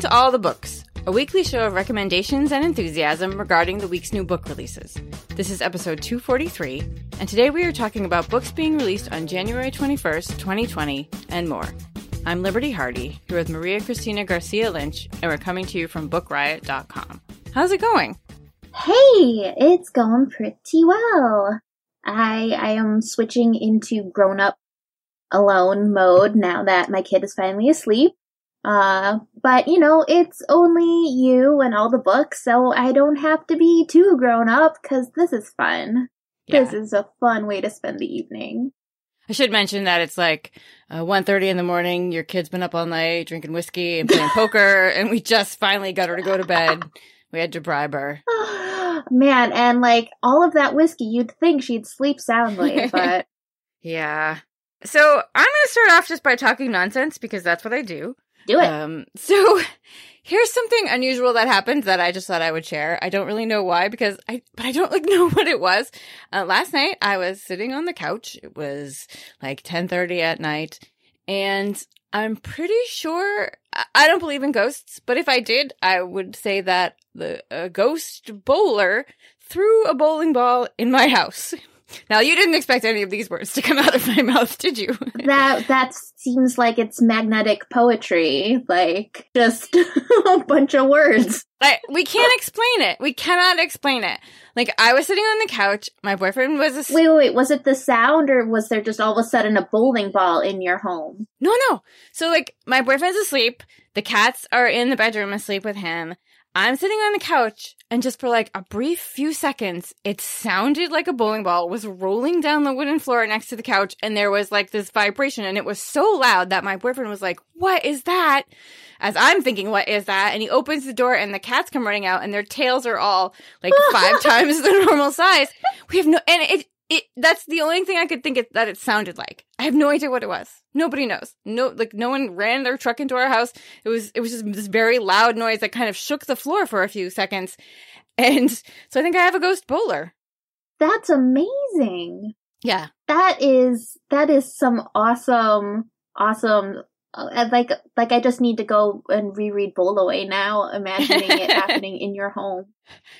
To All the Books, a weekly show of recommendations and enthusiasm regarding the week's new book releases. This is episode 243, and today we are talking about books being released on January 21st, 2020, and more. I'm Liberty Hardy, here with Maria Cristina Garcia Lynch, and we're coming to you from BookRiot.com. How's it going? Hey, it's going pretty well. I I am switching into grown up alone mode now that my kid is finally asleep. Uh, but you know, it's only you and all the books, so I don't have to be too grown up because this is fun. Yeah. This is a fun way to spend the evening. I should mention that it's like uh, 1.30 in the morning. Your kid's been up all night drinking whiskey and playing poker, and we just finally got her to go to bed. We had to bribe her. Man, and like all of that whiskey, you'd think she'd sleep soundly, but Yeah. So I'm going to start off just by talking nonsense because that's what I do. Do it. Um, so here's something unusual that happened that I just thought I would share. I don't really know why because I, but I don't like know what it was. Uh, last night I was sitting on the couch. It was like 1030 at night and I'm pretty sure I- don't believe in ghosts, but if I did, I would say that the a ghost bowler threw a bowling ball in my house. Now you didn't expect any of these words to come out of my mouth, did you? that that seems like it's magnetic poetry, like just a bunch of words. I, we can't explain it. We cannot explain it. Like I was sitting on the couch, my boyfriend was asleep. Wait, wait, wait, was it the sound or was there just all of a sudden a bowling ball in your home? No, no. So like my boyfriend's asleep. The cats are in the bedroom asleep with him. I'm sitting on the couch and just for like a brief few seconds, it sounded like a bowling ball was rolling down the wooden floor next to the couch and there was like this vibration and it was so loud that my boyfriend was like, what is that? As I'm thinking, what is that? And he opens the door and the cats come running out and their tails are all like five times the normal size. We have no, and it, it, that's the only thing I could think it, that it sounded like. I have no idea what it was. Nobody knows. No, like no one ran their truck into our house. It was, it was just this very loud noise that kind of shook the floor for a few seconds. And so I think I have a ghost bowler. That's amazing. Yeah. That is that is some awesome, awesome. Uh, like like I just need to go and reread Bowlaway now, imagining it happening in your home.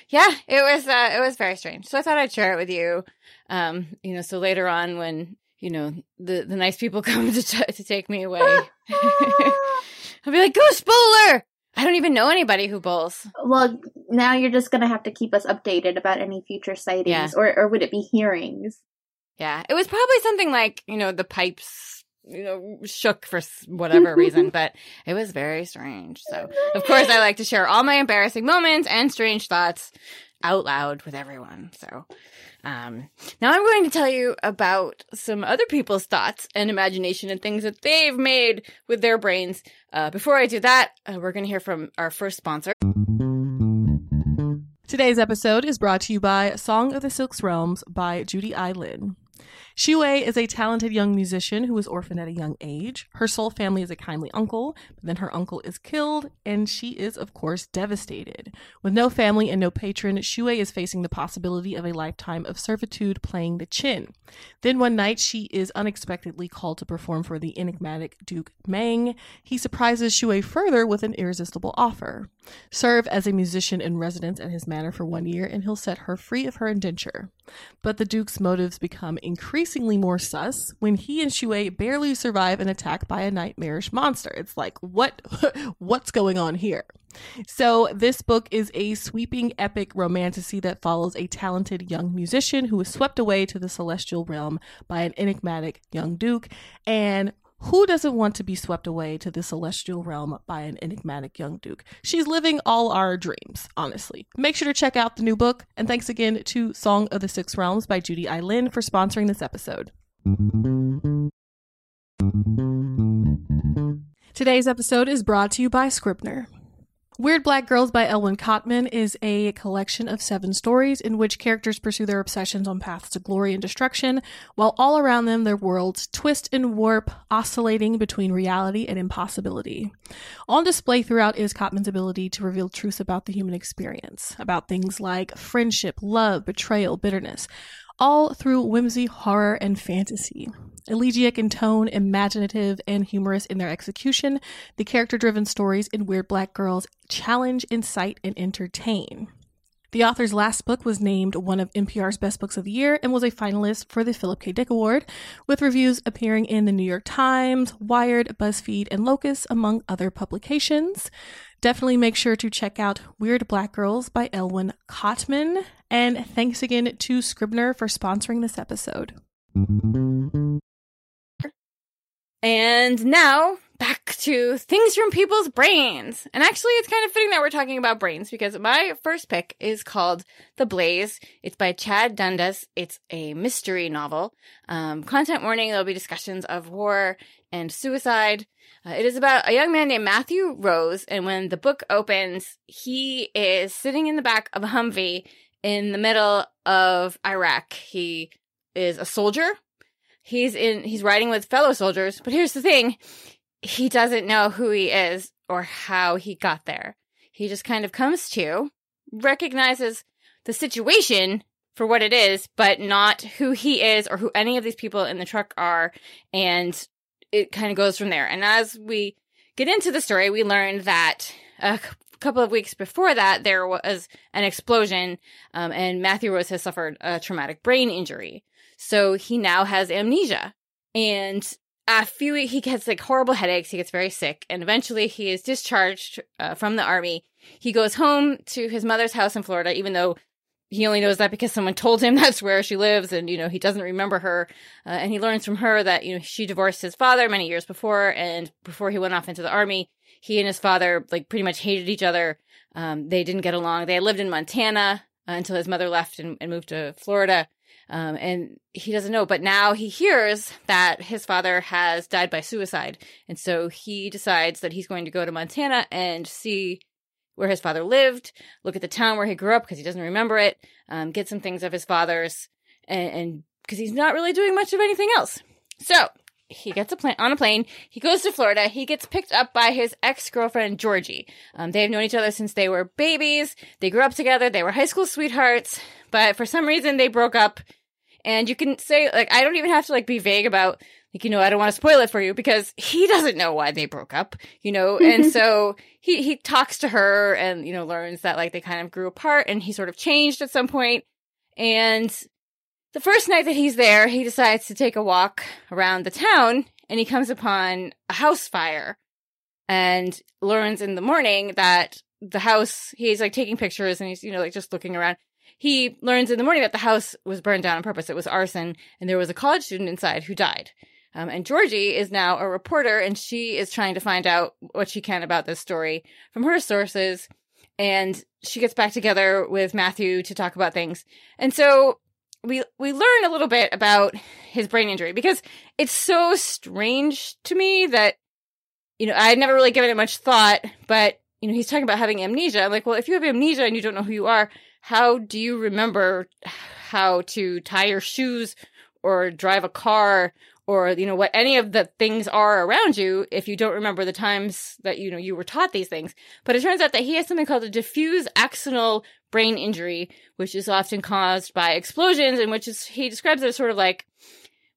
Yeah, it was, uh, it was very strange. So I thought I'd share it with you. Um, you know, so later on when, you know, the, the nice people come to, t- to take me away, I'll be like, ghost bowler! I don't even know anybody who bowls. Well, now you're just gonna have to keep us updated about any future sightings, Yeah. or or would it be hearings? Yeah, it was probably something like, you know, the pipes, you know, shook for whatever reason, but it was very strange. So, of course, I like to share all my embarrassing moments and strange thoughts out loud with everyone. So, um, now I'm going to tell you about some other people's thoughts and imagination and things that they've made with their brains. Uh, before I do that, uh, we're going to hear from our first sponsor. Today's episode is brought to you by Song of the Six Realms by Judy I. Lin. Xue is a talented young musician who was orphaned at a young age. Her sole family is a kindly uncle, but then her uncle is killed, and she is, of course, devastated. With no family and no patron, Xue is facing the possibility of a lifetime of servitude playing the qin. Then one night, she is unexpectedly called to perform for the enigmatic Duke Meng. He surprises Xue further with an irresistible offer. Serve as a musician in residence at his manor for one year, and he'll set her free of her indenture. But the Duke's motives become increasingly more sus when he and Xue barely survive an attack by a nightmarish monster. It's like, what what's going on here? So this book is a sweeping epic romantasy that follows a talented young musician who is swept away to the celestial realm by an enigmatic young duke and Who doesn't want to be swept away to the celestial realm by an enigmatic young duke? She's living all our dreams, honestly. Make sure to check out the new book, and thanks again to Song of the Six Realms by Judy I. Lin for sponsoring this episode. Today's episode is brought to you by Scribner. Weird Black Girls by Elwin Cotman is a collection of seven stories in which characters pursue their obsessions on paths to glory and destruction, while all around them their worlds twist and warp, oscillating between reality and impossibility. On display throughout is Cotman's ability to reveal truths about the human experience, about things like friendship, love, betrayal, bitterness, all through whimsy, horror, and fantasy. Elegiac in tone, imaginative, and humorous in their execution, the character driven stories in Weird Black Girls challenge, incite, and entertain. The author's last book was named one of NPR's best books of the year and was a finalist for the Philip K. Dick Award, with reviews appearing in the New York Times, Wired, BuzzFeed, and Locus, among other publications. Definitely make sure to check out Weird Black Girls by Elwin Cotman. And thanks again to Scribner for sponsoring this episode. And now back to things from people's brains. And actually, it's kind of fitting that we're talking about brains because my first pick is called The Blaze. It's by Chad Dundas. It's a mystery novel. Um, content warning, there'll be discussions of war and suicide. Uh, it is about a young man named Matthew Rose. And when the book opens, he is sitting in the back of a Humvee in the middle of Iraq. He is a soldier he's in he's riding with fellow soldiers but here's the thing. He doesn't know who he is or how he got there. He just kind of comes to recognizes the situation for what it is but not who he is or who any of these people in the truck are. And it kind of goes from there. And as we get into the story we learned that a couple of weeks before that there was an explosion um, and matthew rose has suffered a traumatic brain injury so he now has amnesia. And a few he gets like horrible headaches. He gets very sick, and eventually he is discharged uh, from the army. He goes home to his mother's house in Florida, even though he only knows that because someone told him that's where she lives, and you know he doesn't remember her. Uh, and he learns from her that you know she divorced his father many years before, and before he went off into the army, he and his father like pretty much hated each other. Um, they didn't get along. They lived in Montana uh, until his mother left and, and moved to Florida. Um, and he doesn't know, but now he hears that his father has died by suicide. And so he decides that he's going to go to Montana and see where his father lived, look at the town where he grew up because he doesn't remember it, um, get some things of his father's, and because he's not really doing much of anything else. So he gets a plane on a plane. He goes to Florida. He gets picked up by his ex girlfriend Georgie. Um, they have known each other since they were babies. They grew up together. They were high school sweethearts, but for some reason they broke up and you can say, like, I don't even have to, like, be vague about, like, you know, I don't want to spoil it for you because he doesn't know why they broke up, you know? and so he, he talks to her and, you know, learns that, like, they kind of grew apart and he sort of changed at some point. And the first night that he's there, he decides to take a walk around the town and he comes upon a house fire and learns in the morning that the house, he's like taking pictures and he's, you know, like just looking around he learns in the morning that the house was burned down on purpose. It was arson, and there was a college student inside who died. Um, and Georgie is now a reporter, and she is trying to find out what she can about this story from her sources. And she gets back together with Matthew to talk about things. And so we we learn a little bit about his brain injury because it's so strange to me that you know I had never really given it much thought, but you know he's talking about having amnesia. I'm like, well, if you have amnesia and you don't know who you are, how do you remember how to tie your shoes or drive a car or you know what any of the things are around you if you don't remember the times that you know you were taught these things? But it turns out that he has something called a diffuse axonal brain injury which is often caused by explosions and which is he describes it as sort of like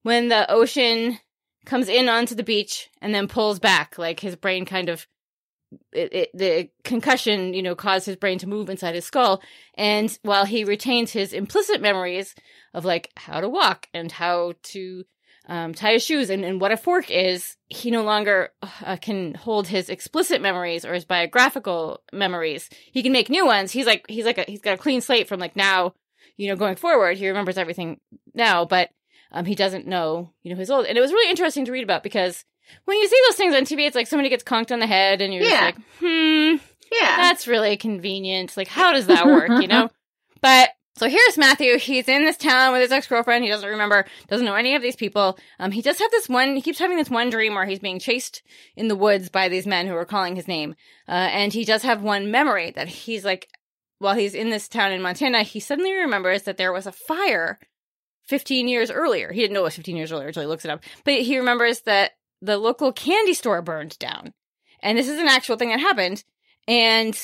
when the ocean comes in onto the beach and then pulls back like his brain kind of it, it, the concussion, you know, caused his brain to move inside his skull. And while he retains his implicit memories of like how to walk and how to um, tie his shoes and, and what a fork is, he no longer uh, can hold his explicit memories or his biographical memories. He can make new ones. He's like he's like a, he's got a clean slate from like now, you know, going forward. He remembers everything now, but um, he doesn't know, you know, his old. And it was really interesting to read about because when you see those things on TV, it's like somebody gets conked on the head, and you're Yeah. just like, hmm, Yeah. that's really convenient. Like, how does that work, you know? But so here's Matthew. He's in this town with his ex girlfriend. He doesn't remember, doesn't know any of these people. Um, he does have this one, he keeps having this one dream where he's being chased in the woods by these men who are calling his name. Uh, and he does have one memory that he's like, while he's in this town in Montana, he suddenly remembers that there was a fire 15 years earlier. He didn't know it was 15 years earlier until he looks it up. But he remembers that the local candy store burned down. And this is an actual thing that happened. And,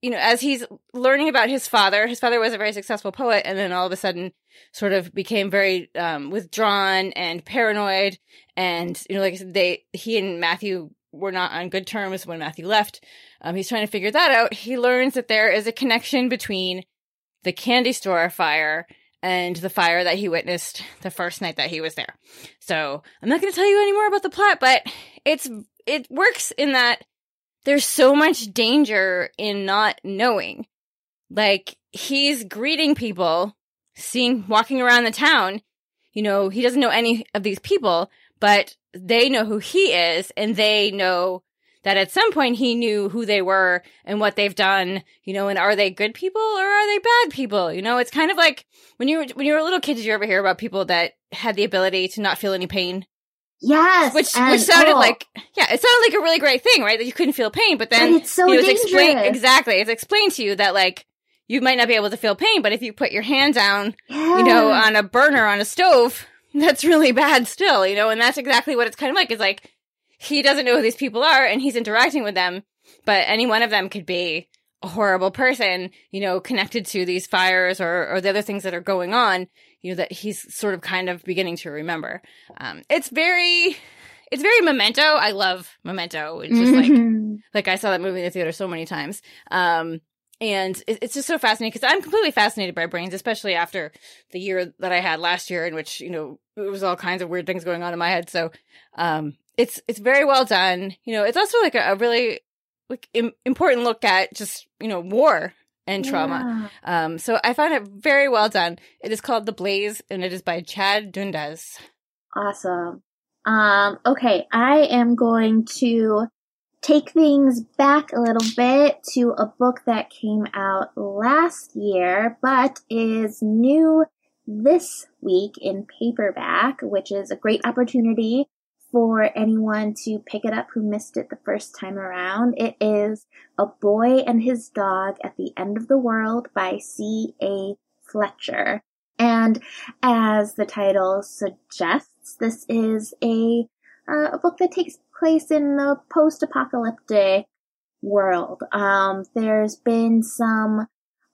you know, as he's learning about his father, his father was a very successful poet, and then all of a sudden sort of became very um, withdrawn and paranoid. And, you know, like I said, they, he and Matthew were not on good terms when Matthew left. Um, he's trying to figure that out. He learns that there is a connection between the candy store fire and the fire that he witnessed the first night that he was there. So I'm not going to tell you any more about the plot, but it's it works in that there's so much danger in not knowing. Like he's greeting people, seeing walking around the town. You know, he doesn't know any of these people, but they know who he is, and they know that at some point he knew who they were and what they've done, you know, and are they good people or are they bad people? You know, it's kind of like when you were when you were a little kid, did you ever hear about people that had the ability to not feel any pain? yes. Which which sounded oh, like yeah, it sounded like a really great thing, right? That you couldn't feel pain, but then it's so you know, it's explained dangerous. exactly. It's explained to you that like you might not be able to feel pain, but if you put your hand down, yeah. you know, on a burner on a stove, that's really bad still, you know, and that's exactly what it's kind of like. Is like he doesn't know who these people are and he's interacting with them, but any one of them could be a horrible person, you know, connected to these fires or, or the other things that are going on, you know, that he's sort of kind of beginning to remember. Um, it's very, it's very memento. I love memento. It's just like, Mhm. like I saw that movie in the theater so many times. Um, and it's just so fascinating because I'm completely fascinated by brains, especially after the year that I had last year, in which you know it was all kinds of weird things going on in my head. So, um, it's it's very well done. You know, it's also like a, a really like Im- important look at just you know war and trauma. Yeah. Um, so I found it very well done. It is called The Blaze, and it is by Chad Dundas. Awesome. Um, okay, I am going to take things back a little bit to a book that came out last year, but is new this week in paperback, which is a great opportunity for anyone to pick it up who missed it the first time around. It is A Boy and His Dog at the End of the World by C.A. Fletcher. And as the title suggests, this is a, uh, a book that takes place in the post-apocalyptic world. Um, there's been some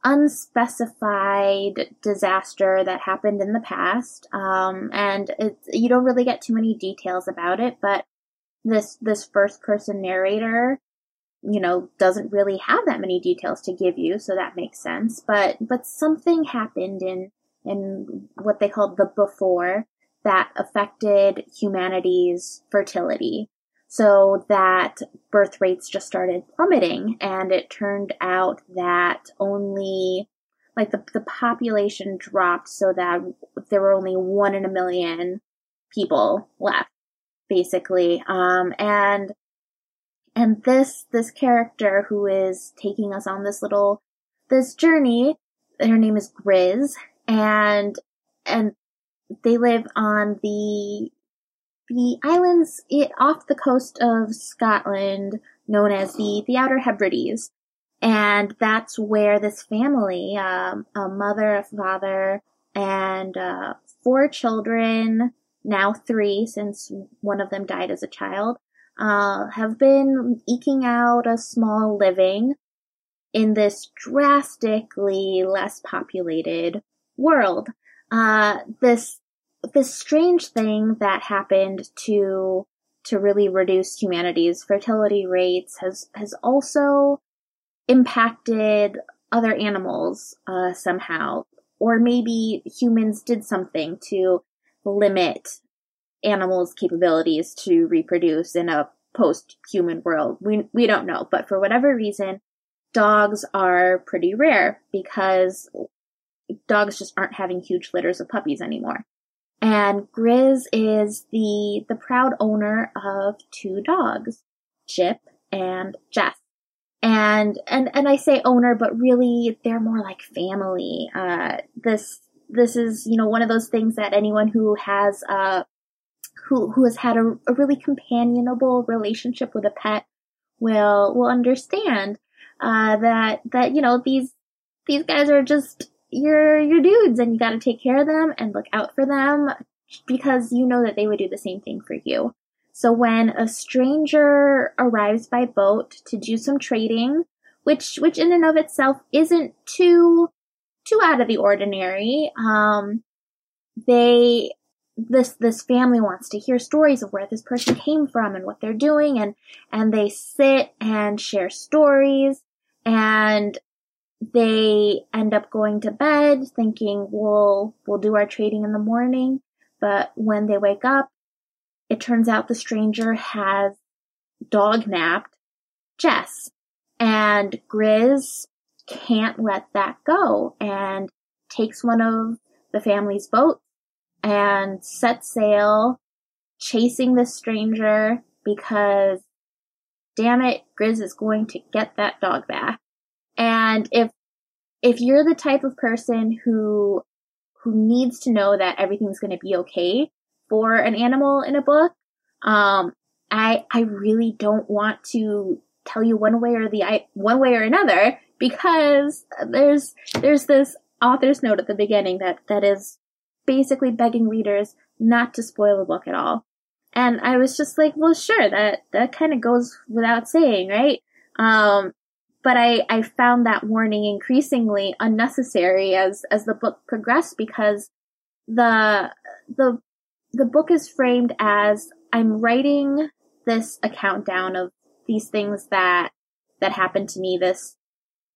unspecified disaster that happened in the past, um, and you don't really get too many details about it. But this this first person narrator, you know, doesn't really have that many details to give you, so that makes sense. But but something happened in in what they called the before that affected humanity's fertility. So that birth rates just started plummeting and it turned out that only like the, the population dropped so that there were only one in a million people left, basically. Um, and, and this, this character who is taking us on this little, this journey, her name is Grizz and, and they live on the the islands off the coast of Scotland, known as the the Outer Hebrides, and that's where this family, um, a mother, a father, and uh, four children, now three since one of them died as a child, uh, have been eking out a small living in this drastically less populated world. Uh, this this strange thing that happened to to really reduce humanity's fertility rates has has also impacted other animals uh, somehow, or maybe humans did something to limit animals' capabilities to reproduce in a post-human world. We we don't know, but for whatever reason, dogs are pretty rare because dogs just aren't having huge litters of puppies anymore. And Grizz is the the proud owner of two dogs, Chip and Jess. And and and I say owner, but really they're more like family. Uh, this this is you know one of those things that anyone who has uh who who has had a, a really companionable relationship with a pet will will understand uh, that that you know these these guys are just your your dudes and you got to take care of them and look out for them because you know that they would do the same thing for you. So when a stranger arrives by boat to do some trading, which which in and of itself isn't too too out of the ordinary, um, they this this family wants to hear stories of where this person came from and what they're doing and and they sit and share stories and they end up going to bed thinking we'll we'll do our trading in the morning but when they wake up it turns out the stranger has dog napped Jess and Grizz can't let that go and takes one of the family's boats and set sail chasing the stranger because damn it, Grizz is going to get that dog back. And if if you're the type of person who who needs to know that everything's going to be okay for an animal in a book, um, I I really don't want to tell you one way or the one way or another because there's there's this author's note at the beginning that that is basically begging readers not to spoil the book at all. And I was just like, well, sure, that, that kind of goes without saying, right? Um, but I, I found that warning increasingly unnecessary as, as the book progressed because the, the, the book is framed as I'm writing this account down of these things that, that happened to me, this,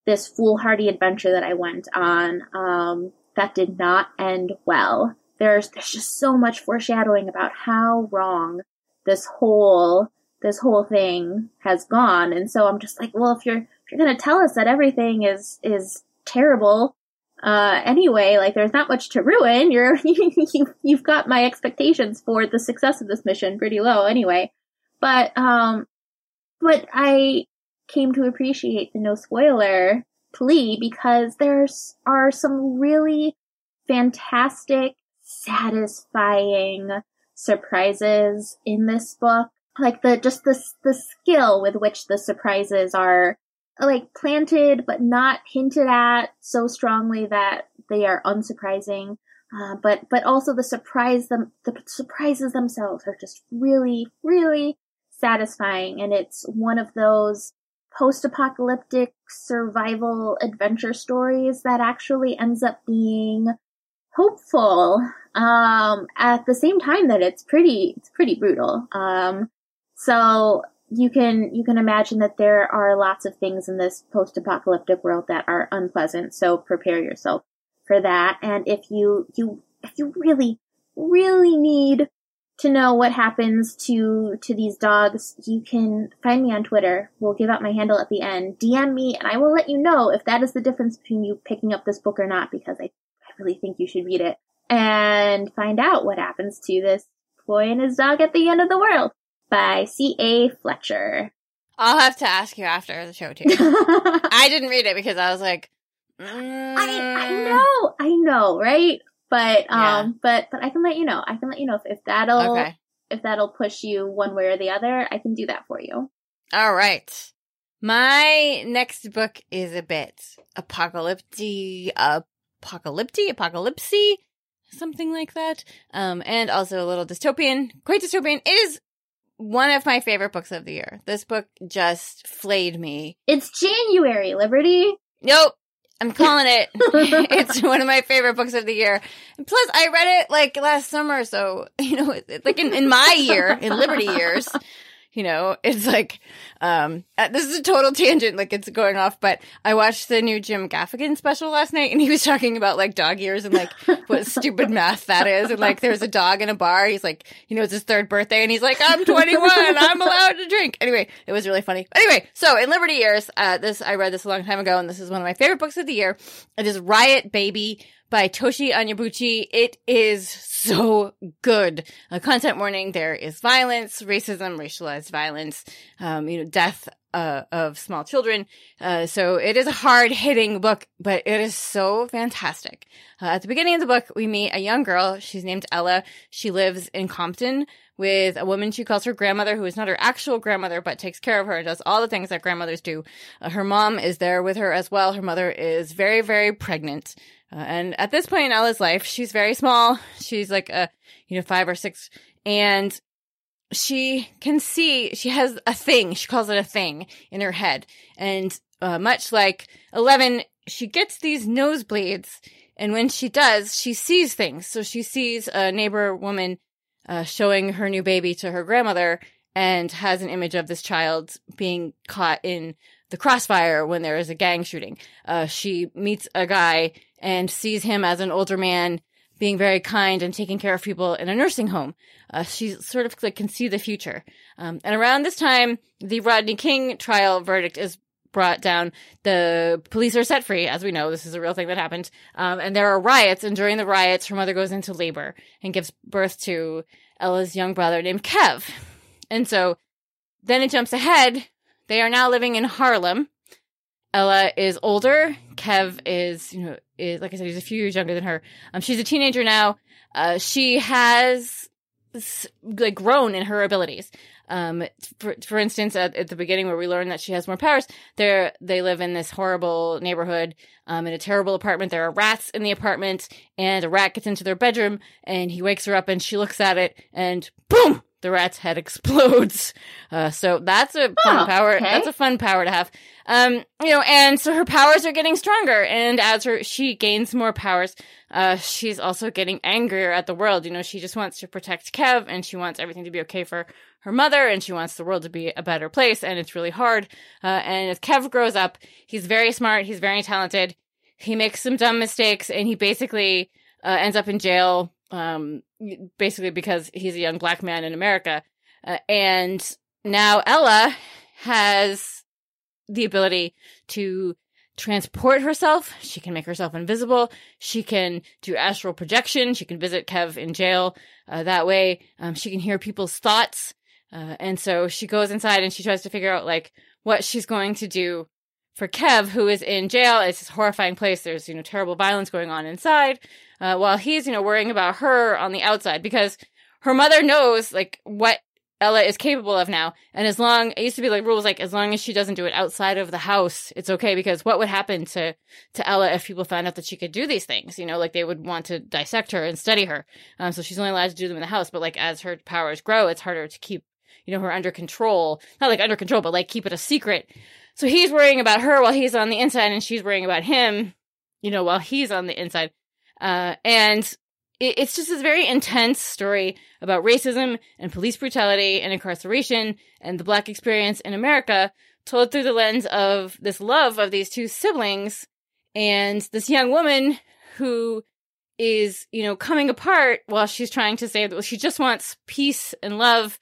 this foolhardy adventure that I went on, um, that did not end well. There's there's just so much foreshadowing about how wrong this whole this whole thing has gone. And so I'm just like, well, if you're you're gonna tell us that everything is is terrible, uh, anyway, like there's not much to ruin. You're you you've got my expectations for the success of this mission pretty low anyway. But um, but I came to appreciate the no spoiler plea because there's are some really fantastic, satisfying surprises in this book. Like the just the the skill with which the surprises are like planted but not hinted at so strongly that they are unsurprising. Uh, but but also the surprise them the surprises themselves are just really really satisfying and it's one of those post-apocalyptic survival adventure stories that actually ends up being hopeful um, at the same time that it's pretty it's pretty brutal um, so you can you can imagine that there are lots of things in this post-apocalyptic world that are unpleasant so prepare yourself for that and if you you if you really really need to know what happens to to these dogs, you can find me on Twitter. We'll give out my handle at the end. DM me, and I will let you know if that is the difference between you picking up this book or not, because I, I really think you should read it and find out what happens to this boy and his dog at the end of the world by C. A. Fletcher. I'll have to ask you after the show too. I didn't read it because I was like, mm. I I know, I know, right? But um, yeah. but but I can let you know. I can let you know if, if that'll okay. if that'll push you one way or the other. I can do that for you. All right. My next book is a bit apocalyptic, apocalyptic, apocalypse, something like that. Um, and also a little dystopian, quite dystopian. It is one of my favorite books of the year. This book just flayed me. It's January, Liberty. Nope. I'm calling it. it's one of my favorite books of the year. And plus, I read it like last summer, so you know, like in, in my year, in Liberty years, you know, it's like, um, uh, this is a total tangent, like it's going off, but I watched the new Jim Gaffigan special last night and he was talking about like dog years and like what stupid math that is. And like there's a dog in a bar. He's like, you know, it's his third birthday and he's like, I'm 21. I'm allowed to drink. Anyway, it was really funny. Anyway, so in Liberty years, uh, this, I read this a long time ago and this is one of my favorite books of the year. It is Riot Baby by Tochi Onyebuchi. It is so good. A content warning: there is violence, racism, racialized violence, um, you know, death uh, of small children. Uh, so it is a hard hitting book, but it is so fantastic. Uh, at the beginning of the book, we meet a young girl. She's named Ella. She lives in Compton with a woman she calls her grandmother, who is not her actual grandmother, but takes care of her and does all the things that grandmothers do. Uh, her mom is there with her as well. Her mother is very, very pregnant. Uh, and at this point in Ella's life, she's very small. She's like a, you know, five or six. And she can see she has a thing she calls it a thing in her head. And uh, much like 11 she gets these nosebleeds and when she does she sees things. So she sees a neighbor woman uh, showing her new baby to her grandmother and has an image of this child being caught in the crossfire when there is a gang shooting. Uh, she meets a guy and sees him as an older man being very kind and taking care of people in a nursing home. Uh, she sort of like can see the future. Um, and around this time, the Rodney King trial verdict is brought down. The police are set free, as we know. This is a real thing that happened. Um, and there are riots. And during the riots, her mother goes into labor and gives birth to Ella's young brother named Kev. And so then it jumps ahead. They are now living in Harlem. Ella is older. Kev is, you know, is like I said, he's a few years younger than her. Um, she's a teenager now. Uh, she has like grown in her abilities. Um, for, for instance, at, at the beginning where we learn that she has more powers, they they live in this horrible neighborhood, um, in a terrible apartment. There are rats in the apartment and a rat gets into their bedroom and he wakes her up and she looks at it and boom, the rat's head explodes. Uh, so that's a fun oh, power. Okay. That's a fun power to have. Um, you know, and so her powers are getting stronger, and as her she gains more powers, uh, she's also getting angrier at the world. You know, she just wants to protect Kev, and she wants everything to be okay for her mother, and she wants the world to be a better place, and it's really hard. Uh, and as Kev grows up, he's very smart, he's very talented. He makes some dumb mistakes, and he basically uh, ends up in jail um, basically because he's a young black man in America. Uh, and now Ella has the ability to transport herself. She can make herself invisible. She can do astral projection. She can visit Kev in jail. Uh, that way, um, she can hear people's thoughts. Uh, and so she goes inside and she tries to figure out like what she's going to do for Kev, who is in jail. It's this horrifying place. There's, you know, terrible violence going on inside uh, while he's, you know, worrying about her on the outside because her mother knows like what Ella is capable of now. And as long, it used to be like rules like as long as she doesn't do it outside of the house, it's okay because what would happen to, to Ella if people found out that she could do these things? You know, like they would want to dissect her and study her. Um, so she's only allowed to do them in the house. But like as her powers grow, it's harder to keep, you know, her under control. Not like under control, but like keep it a secret. So he's worrying about her while he's on the inside and she's worrying about him, you know, while he's on the inside. Uh, and it, it's just this very intense story about racism and police brutality and incarceration and the black experience in America told through the lens of this love of these two siblings and this young woman who is, you know, coming apart while she's trying to say that she just wants peace and love,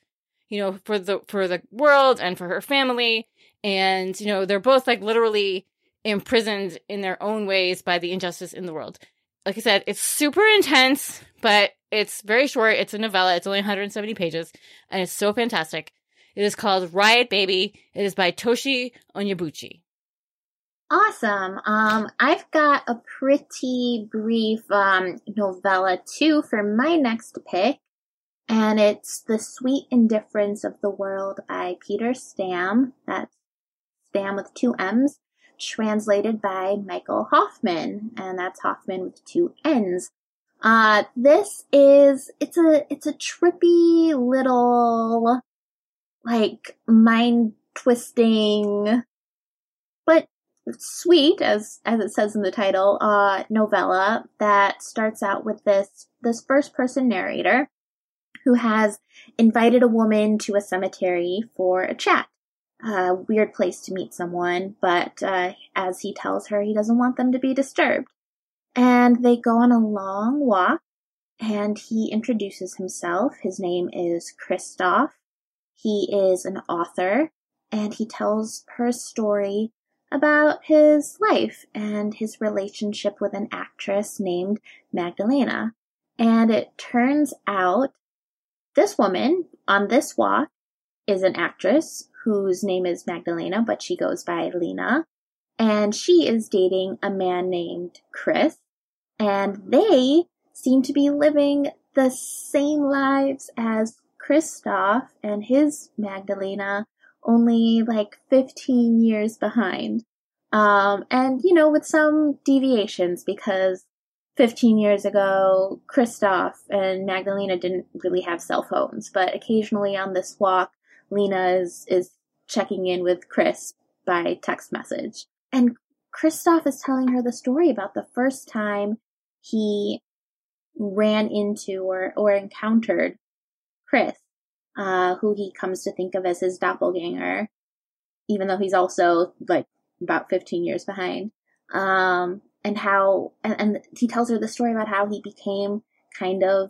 you know, for the for the world and for her family. And, you know, they're both like literally imprisoned in their own ways by the injustice in the world like I said, it's super intense, but it's very short. It's a novella. It's only 170 pages, and it's so fantastic. It is called Riot Baby. It is by Tochi Onyebuchi. Awesome. Um, I've got a pretty brief um, novella too for my next pick, and it's The Sweet Indifference of the World by Peter Stamm. That's Stamm with two M's translated by Michael Hofmann, and that's Hofmann with two N's. Uh, this is, it's a, it's a trippy little, like, mind twisting, but sweet, as, as it says in the title, uh, novella that starts out with this, this first person narrator who has invited a woman to a cemetery for a chat a weird place to meet someone, but uh, as he tells her, he doesn't want them to be disturbed. And they go on a long walk, and he introduces himself. His name is Christoph. He is an author, and he tells her a story about his life and his relationship with an actress named Magdalena. And it turns out this woman on this walk is an actress whose name is Magdalena, but she goes by Lena. And she is dating a man named Chris. And they seem to be living the same lives as Christoph and his Magdalena, only like 15 years behind. Um, and, you know, with some deviations because 15 years ago, Christoph and Magdalena didn't really have cell phones, but occasionally on this walk, Lena is, is checking in with Chris by text message. And Christoph is telling her the story about the first time he ran into or, or encountered Chris, uh, who he comes to think of as his doppelganger, even though he's also like about 15 years behind. Um, and how, and, and he tells her the story about how he became kind of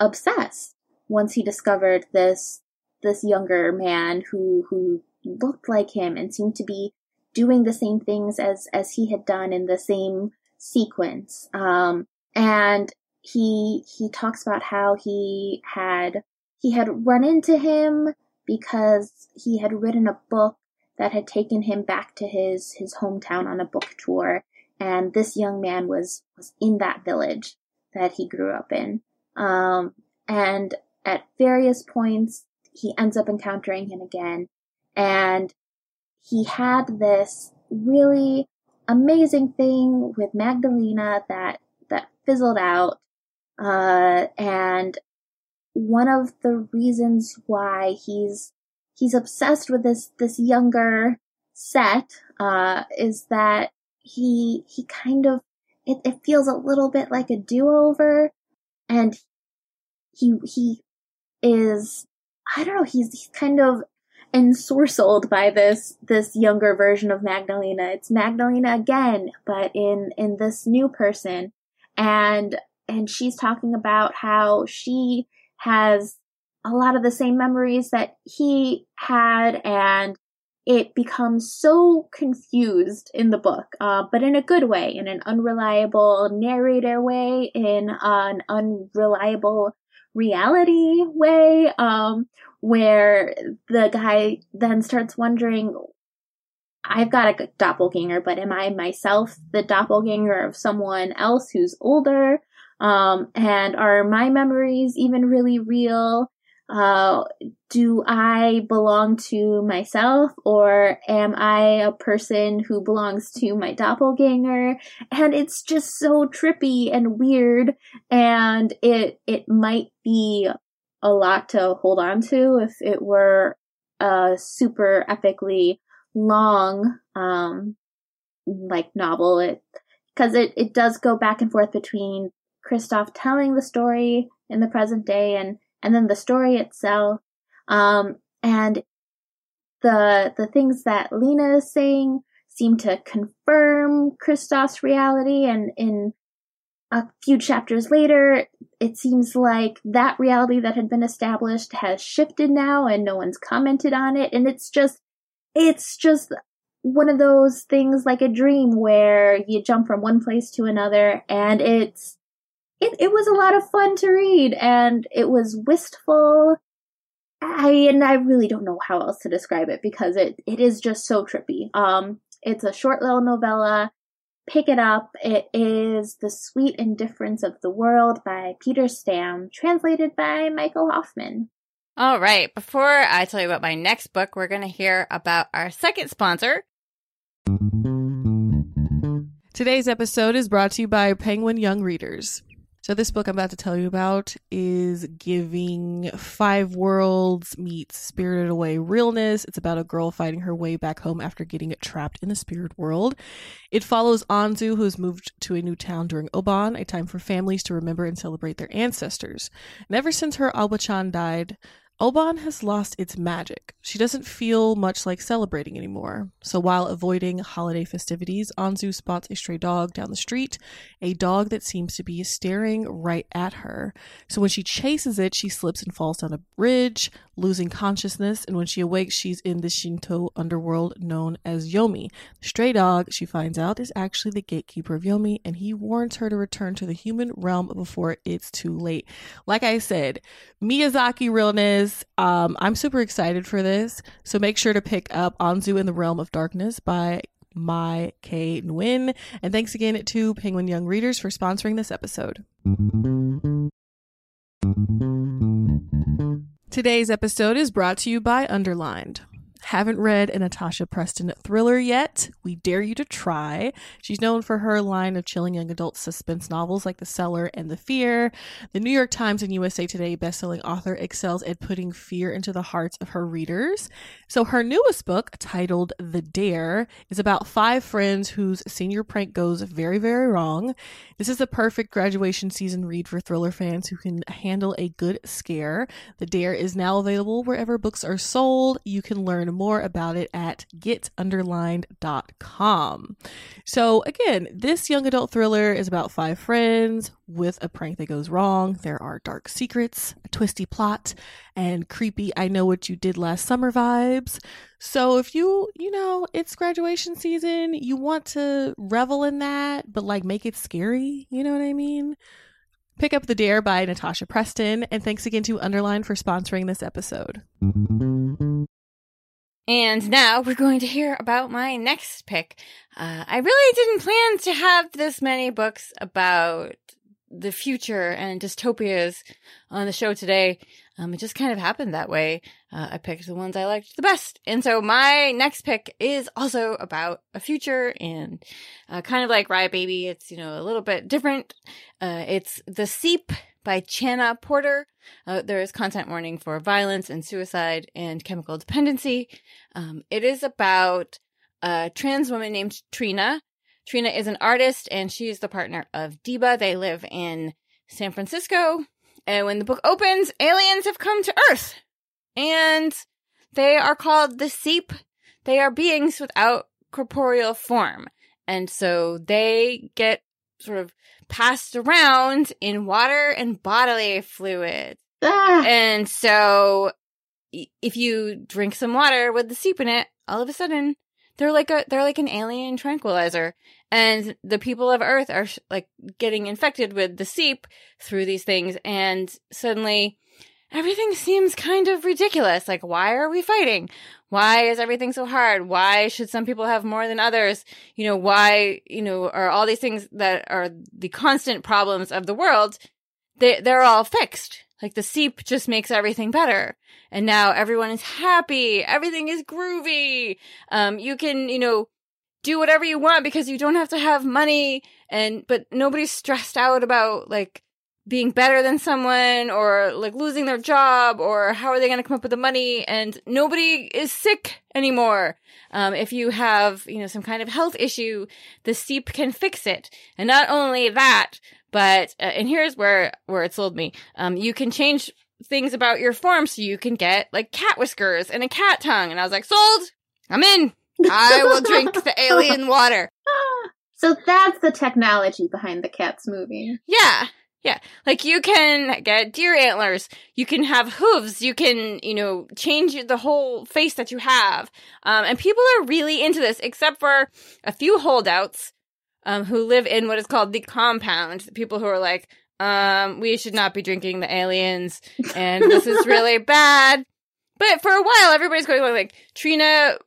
obsessed once he discovered this, this younger man who, who looked like him and seemed to be doing the same things as, as he had done in the same sequence. Um, and he, he talks about how he had, he had run into him because he had written a book that had taken him back to his, his hometown on a book tour. And this young man was, was in that village that he grew up in. Um, and at various points, he ends up encountering him again. And he had this really amazing thing with Magdalena that, that fizzled out. Uh, and one of the reasons why he's he's obsessed with this this younger set uh, is that he he kind of it, it feels a little bit like a do over, and he he is I don't know he's he's kind of ensorcelled by this this younger version of Magdalena. It's Magdalena again, but in in this new person, and and she's talking about how she has a lot of the same memories that he had and it becomes so confused in the book, uh, but in a good way, in an unreliable narrator way, in an unreliable reality way, um, where the guy then starts wondering, I've got a doppelganger, but am I myself the doppelganger of someone else who's older? Um, and are my memories even really real? Uh, do I belong to myself or am I a person who belongs to my doppelganger? And it's just so trippy and weird and it, it might be a lot to hold on to if it were a super epically long, um, like novel. It, cause it, it does go back and forth between Christoph telling the story in the present day and and then the story itself, um, and the the things that Lena is saying seem to confirm Christoph's reality, and in a few chapters later, it seems like that reality that had been established has shifted now, and no one's commented on it, and it's just it's just one of those things like a dream where you jump from one place to another and it's it, it was a lot of fun to read and it was wistful. I and I really don't know how else to describe it because it, it is just so trippy. Um it's a short little novella. Pick it up. It is The Sweet Indifference of the World by Peter Stamm, translated by Michael Hofmann. All right. Before I tell you about my next book, we're going to hear about our second sponsor. Today's episode is brought to you by Penguin Young Readers. So this book I'm about to tell you about is giving Five Worlds meets Spirited Away realness. It's about a girl fighting her way back home after getting trapped in the spirit world. It follows Anzu, who's moved to a new town during Obon, a time for families to remember and celebrate their ancestors. And ever since her Obaa-chan died, Obon has lost its magic. She doesn't feel much like celebrating anymore. So while avoiding holiday festivities, Anzu spots a stray dog down the street, a dog that seems to be staring right at her. So when she chases it, she slips and falls down a bridge, losing consciousness, and when she awakes, she's in the Shinto underworld known as Yomi. The stray dog, she finds out, is actually the gatekeeper of Yomi, and he warns her to return to the human realm before it's too late. Like I said, Miyazaki realness. Um, I'm super excited for this. So make sure to pick up Anzu in the Realm of Darkness by Mai K. Nguyen. And thanks again to Penguin Young Readers for sponsoring this episode. Today's episode is brought to you by Underlined. Haven't read a Natasha Preston thriller yet? We dare you to try. She's known for her line of chilling young adult suspense novels like The Cellar and The Fear. The New York Times and USA Today bestselling author excels at putting fear into the hearts of her readers. So her newest book, titled The Dare, is about five friends whose senior prank goes very, very wrong. This is the perfect graduation season read for thriller fans who can handle a good scare. The Dare is now available wherever books are sold. You can learn more about it at getunderlined.com. So, again, this young adult thriller is about five friends with a prank that goes wrong. There are dark secrets, a twisty plot, and creepy I know what you did last summer vibes. So, if you, you know, it's graduation season, you want to revel in that, but like make it scary, you know what I mean? Pick up The Dare by Natasha Preston, and thanks again to Underline for sponsoring this episode. And now we're going to hear about my next pick. Uh, I really didn't plan to have this many books about the future and dystopias on the show today. Um, it just kind of happened that way. Uh, I picked the ones I liked the best. And so my next pick is also about a future and uh, kind of like Riot Baby. It's, you know, a little bit different. Uh, it's The Seep by Chana Porter. Uh, there is content warning for violence and suicide and chemical dependency. Um, it is about a trans woman named Trina. Trina is an artist and she is the partner of Deba. They live in San Francisco. And when the book opens, aliens have come to Earth. And they are called the Seep. They are beings without corporeal form. And so they get sort of passed around in water and bodily fluid. Ah, And so if you drink some water with the seep in it, all of a sudden they're like a they're like an alien tranquilizer. And the people of Earth are sh- like getting infected with the seep through these things and suddenly everything seems kind of ridiculous. Like why are we fighting? Why is everything so hard? Why should some people have more than others? You know, why, you know, are all these things that are the constant problems of the world, they, they're all fixed. Like the seep just makes everything better. And now everyone is happy. Everything is groovy. Um, you can, you know, do whatever you want because you don't have to have money and, but nobody's stressed out about like, being better than someone or like losing their job or how are they going to come up with the money and nobody is sick anymore. Um, if you have, you know, some kind of health issue, the seep can fix it. And not only that, but, uh, and here's where, where it sold me. Um, you can change things about your form so you can get like cat whiskers and a cat tongue. And I was like, sold! I'm in! I will drink the alien water. So that's the technology behind the Cats movie. Yeah. Yeah. Like you can get deer antlers. You can have hooves. You can, you know, change the whole face that you have. Um, and people are really into this, except for a few holdouts, um, who live in what is called the compound. People who are like, um, we should not be drinking the aliens and this is really bad. But for a while, everybody's going like, Trina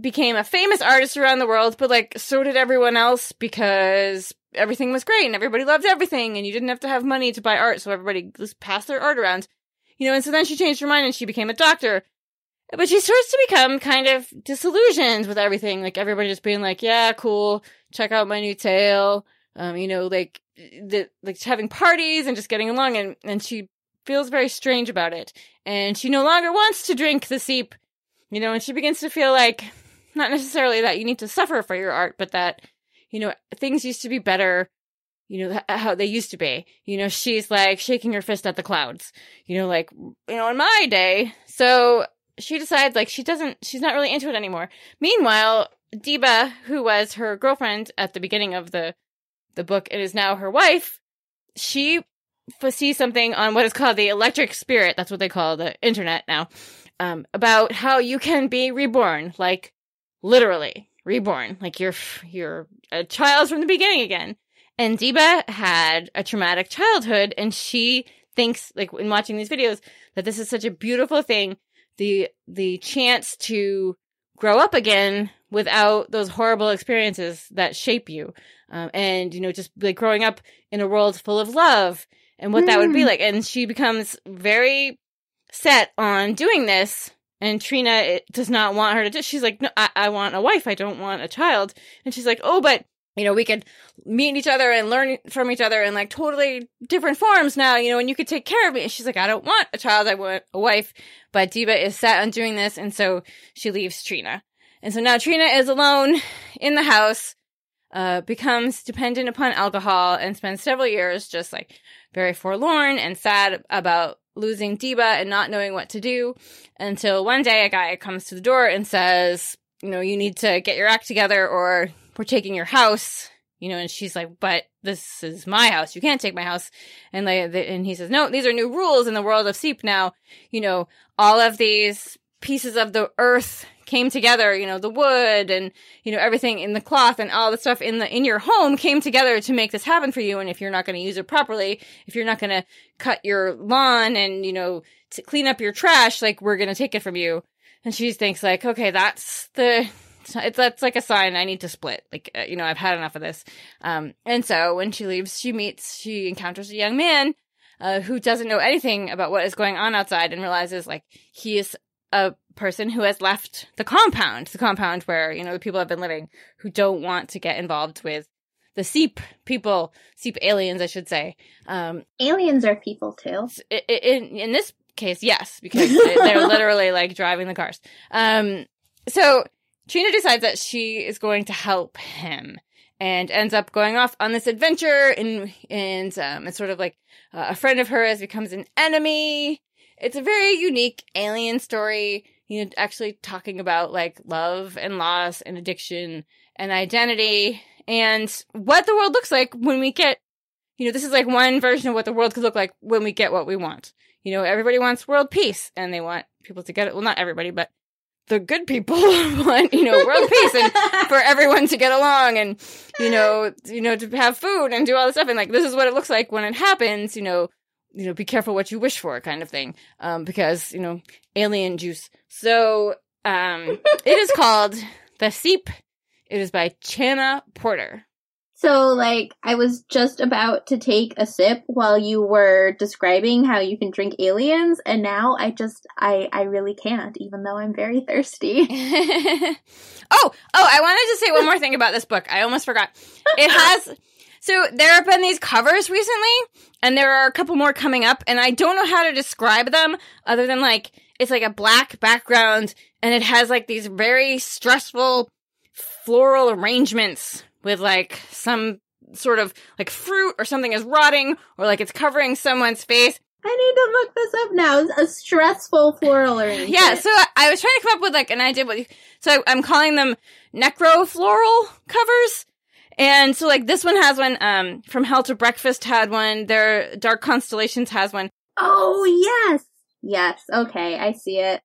became a famous artist around the world, but like, so did everyone else because everything was great and everybody loved everything and you didn't have to have money to buy art, so everybody just passed their art around. You know, and so then she changed her mind and she became a doctor. But she starts to become kind of disillusioned with everything. Like everybody just being like, yeah, cool, check out my new tail. Um, you know, like the like having parties and just getting along and, and she feels very strange about it. And she no longer wants to drink the seep. You know, and she begins to feel like not necessarily that you need to suffer for your art, but that, you know, things used to be better you know, how they used to be. You know, she's like shaking her fist at the clouds, you know, like, you know, in my day. So she decides like she doesn't, she's not really into it anymore. Meanwhile, Deba, who was her girlfriend at the beginning of the, the book and is now her wife, she sees something on what is called the electric spirit. That's what they call the internet now. Um, about how you can be reborn, like literally reborn, like you're you're a child from the beginning again. And Deba had a traumatic childhood, and she thinks, like in watching these videos, that this is such a beautiful thing the the chance to grow up again without those horrible experiences that shape you um, and you know just like growing up in a world full of love and what mm. that would be hmm. like and she becomes very set on doing this and trina does not want her to do she's like no I-, I want a wife i don't want a child and she's like oh but you know, we could meet each other and learn from each other in like totally different forms now, you know, and you could take care of me. And she's like, I don't want a child. I want a wife. But Diva is set on doing this. And so she leaves Trina. And so now Trina is alone in the house, uh, becomes dependent upon alcohol and spends several years just like very forlorn and sad about losing Deba and not knowing what to do until one day a guy comes to the door and says, you know, you need to get your act together or we're taking your house, you know, and she's like, but this is my house. You can't take my house. And like, and he says, no, these are new rules in the world of Seep now. You know, all of these pieces of the earth came together, you know, the wood and, you know, everything in the cloth and all the stuff in the, in your home came together to make this happen for you. And if you're not going to use it properly, if you're not going to cut your lawn and, you know, to clean up your trash, like we're going to take it from you. And she thinks like, okay, that's the, it's that's like a sign I need to split. Like uh, you know, I've had enough of this. Um, and so when she leaves, she meets, she encounters a young man uh, who doesn't know anything about what is going on outside and realizes like he is a person who has left the compound, the compound where you know the people have been living, who don't want to get involved with the seep people, seep aliens, I should say. Um, aliens are people too. In, in this case, yes, because they're literally like driving the cars. Um, so Trina decides that she is going to help him and ends up going off on this adventure and and um, it's sort of like uh, a friend of hers becomes an enemy. It's a very unique alien story, you know, actually talking about like love and loss and addiction and identity and what the world looks like when we get, you know, this is like one version of what the world could look like when we get what we want. You know, everybody wants world peace and they want people to get it. Well, not everybody, but the good people want, you know, world peace and for everyone to get along and, you know, you know, to have food and do all this stuff. And like, this is what it looks like when it happens, you know, you know, be careful what you wish for kind of thing. Um, because, you know, alien juice. So, um, it is called The Seep. It is by Chana Porter. So, like, I was just about to take a sip while you were describing how you can drink aliens, and now I just, I, I really can't, even though I'm very thirsty. oh, oh, I wanted to say one more thing about this book. I almost forgot. It has, so there have been these covers recently, and there are a couple more coming up, and I don't know how to describe them other than like, it's like a black background, and it has like these very stressful floral arrangements with like some sort of like fruit or something is rotting or like it's covering someone's face. I need to look this up now. It's a stressful floral arrangement. yeah, so I was trying to come up with like an idea, so I'm calling them necro floral covers. And so like this one has one, um, from Hell to Breakfast had one. Their Dark Constellations has one. Oh yes, yes. Okay, I see it.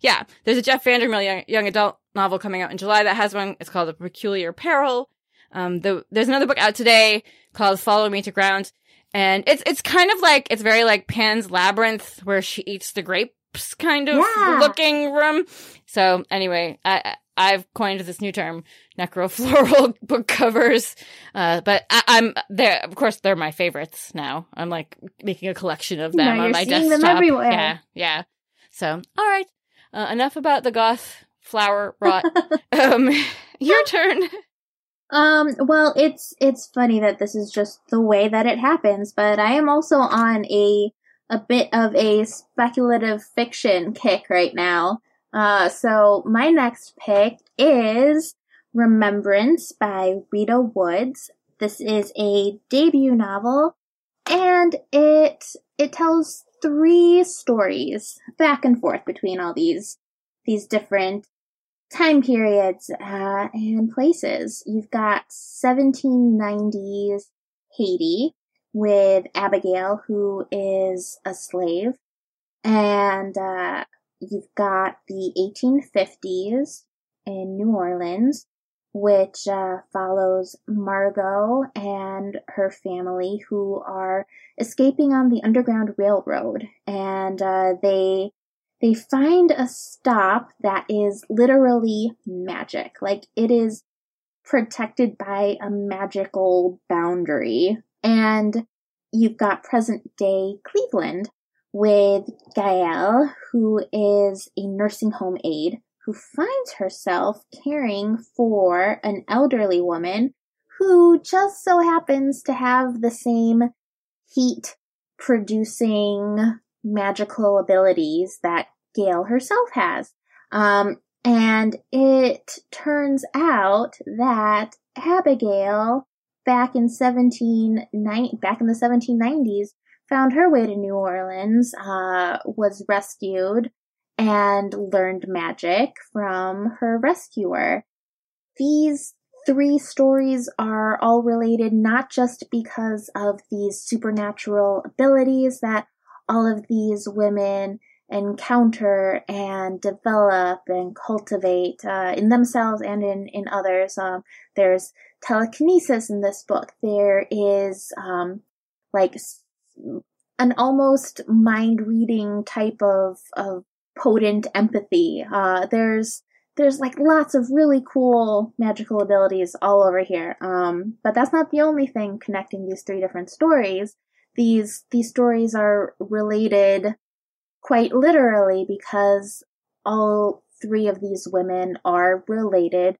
Yeah, there's a Jeff Vandermeer young, young adult novel coming out in July that has one. It's called A Peculiar Peril. Um, the, there's another book out today called Follow Me to Ground. And it's, it's kind of like, it's very like Pan's Labyrinth where she eats the grapes kind of yeah. looking room. So anyway, I, I've coined this new term, necrofloral book covers. Uh, but I, am there. Of course, they're my favorites now. I'm like making a collection of them no, on my desktop. Them everywhere. Yeah, yeah. So, all right. Uh, enough about the goth flower rot. um, your turn. Um, well, it's it's funny that this is just the way that it happens, but I am also on a a bit of a speculative fiction kick right now. Uh, so my next pick is Remembrance by Rita Woods. This is a debut novel, and it it tells three stories back and forth between all these these different time periods uh, and places. You've got 1790s Haiti with Abigail, who is a slave, and uh, you've got the 1850s in New Orleans, which uh, follows Margot and her family who are escaping on the Underground Railroad, and uh, they they find a stop that is literally magic. Like it is protected by a magical boundary. And you've got present day Cleveland with Gael, who is a nursing home aide who finds herself caring for an elderly woman who just so happens to have the same heat producing magical abilities that Gail herself has. Um, and it turns out that Abigail, back in 17, back in the 1790s, found her way to New Orleans, uh, was rescued, and learned magic from her rescuer. These three stories are all related not just because of these supernatural abilities that all of these women encounter and develop and cultivate uh, in themselves and in, in others. Um, there's telekinesis in this book. There is um, like an almost mind reading type of, of potent empathy. Uh, there's there's like lots of really cool magical abilities all over here. Um, but that's not the only thing connecting these three different stories. These these stories are related quite literally because all three of these women are related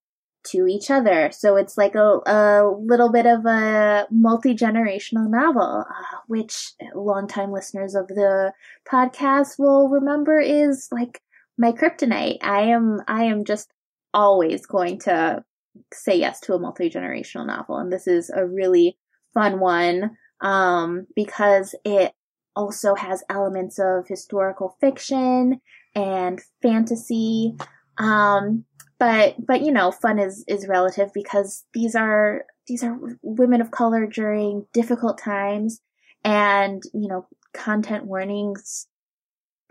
to each other. So it's like a, a little bit of a multi generational novel, uh, which longtime listeners of the podcast will remember is like my kryptonite. I am I am just always going to say yes to a multi generational novel, and this is a really fun one um, because it also has elements of historical fiction and fantasy. Um, but but you know, fun is is relative because these are these are women of color during difficult times, and you know, content warnings.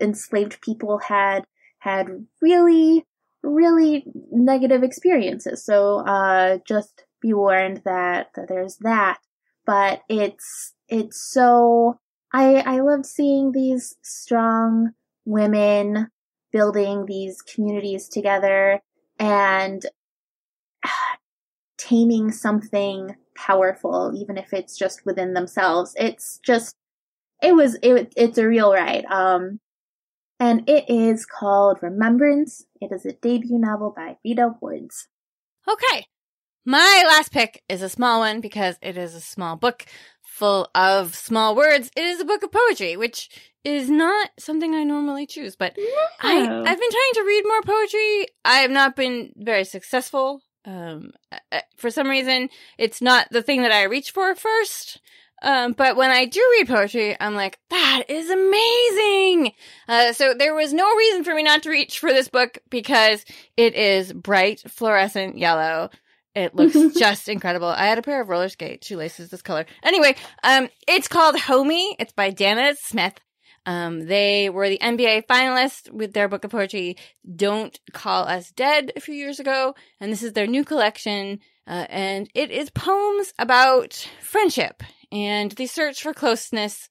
Enslaved people had had really really negative experiences. So uh, just be warned that, that there's that. But it's it's so I I loved seeing these strong women building these communities together and taming something powerful, even if it's just within themselves. It's just, it was, it, it's a real ride. Um, and it is called Remembrance. It is a debut novel by Rita Woods. Okay. My last pick is a small one because it is a small book full of small words. It is a book of poetry, which is not something I normally choose, but no. I, I've been trying to read more poetry. I have not been very successful. Um, for some reason, it's not the thing that I reach for first. Um, but when I do read poetry, I'm like, that is amazing. Uh, so there was no reason for me not to reach for this book because it is bright fluorescent yellow it looks just incredible. I had a pair of roller skate shoelaces this color. Anyway, um, it's called Homie. It's by Danez Smith. Um, they were the NBA finalists with their book of poetry, Don't Call Us Dead, a few years ago. And this is their new collection. Uh, and it is poems about friendship and the search for closeness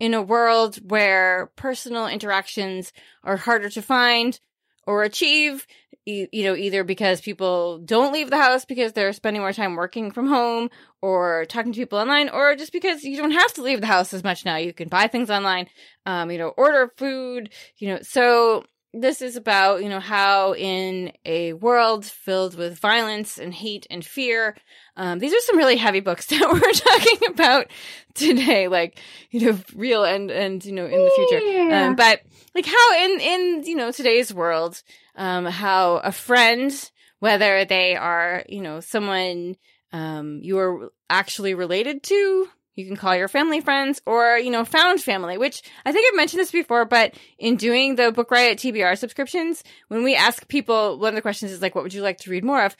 in a world where personal interactions are harder to find or achieve you, you know either because people don't leave the house because they're spending more time working from home or talking to people online or just because you don't have to leave the house as much now. You can buy things online um you know order food you know so this is about you know how in a world filled with violence and hate and fear um, these are some really heavy books that we're talking about today like you know real and and you know in the future yeah. um, but like how in in you know today's world um how a friend whether they are you know someone um you're actually related to. You can call your family friends or, you know, found family, which I think I've mentioned this before, but in doing the Book Riot TBR subscriptions, when we ask people, one of the questions is like, what would you like to read more of?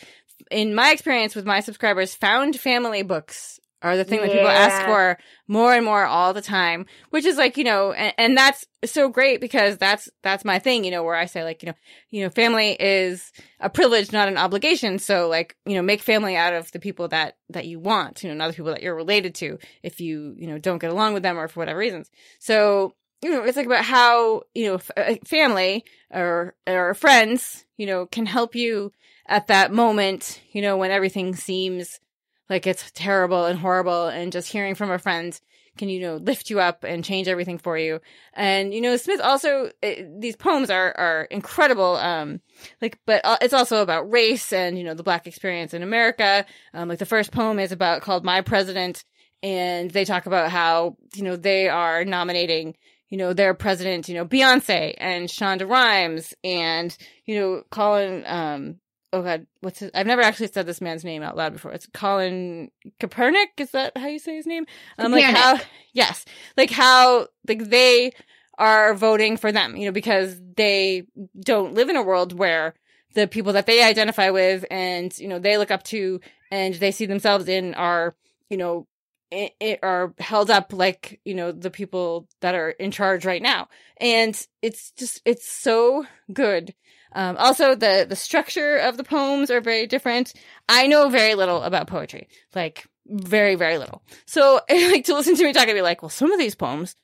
In my experience with my subscribers, found family books are the thing that people ask for more and more all the time, which is like, you know, and, and that's so great because that's, that's my thing, you know, where I say like, you know, you know, family is a privilege, not an obligation. So like, you know, make family out of the people that, that you want, you know, not the people that you're related to if you, you know, don't get along with them or for whatever reasons. So, you know, it's like about how, you know, f- uh, family or, or friends, you know, can help you at that moment, you know, when everything seems like it's terrible and horrible and just hearing from a friend can you know lift you up and change everything for you. And you know smith also uh, these poems are are incredible um like but uh, it's also about race and you know the black experience in america. Um like the first poem is about called my president and they talk about how you know they are nominating you know their president you know beyonce and shonda rhimes and you know colin um oh god, what's his? I've never actually said this man's name out loud before. It's Colin Kaepernick. Is that how you say his name? Um, like how, yes, like how like they are voting for them, you know, because they don't live in a world where the people that they identify with and you know they look up to and they see themselves in are you know it, it are held up like you know the people that are in charge right now and it's just it's so good um, also, the the structure of the poems are very different. I know very little about poetry, like very very little. So, like to listen to me talk, I'd be like, well, some of these poems,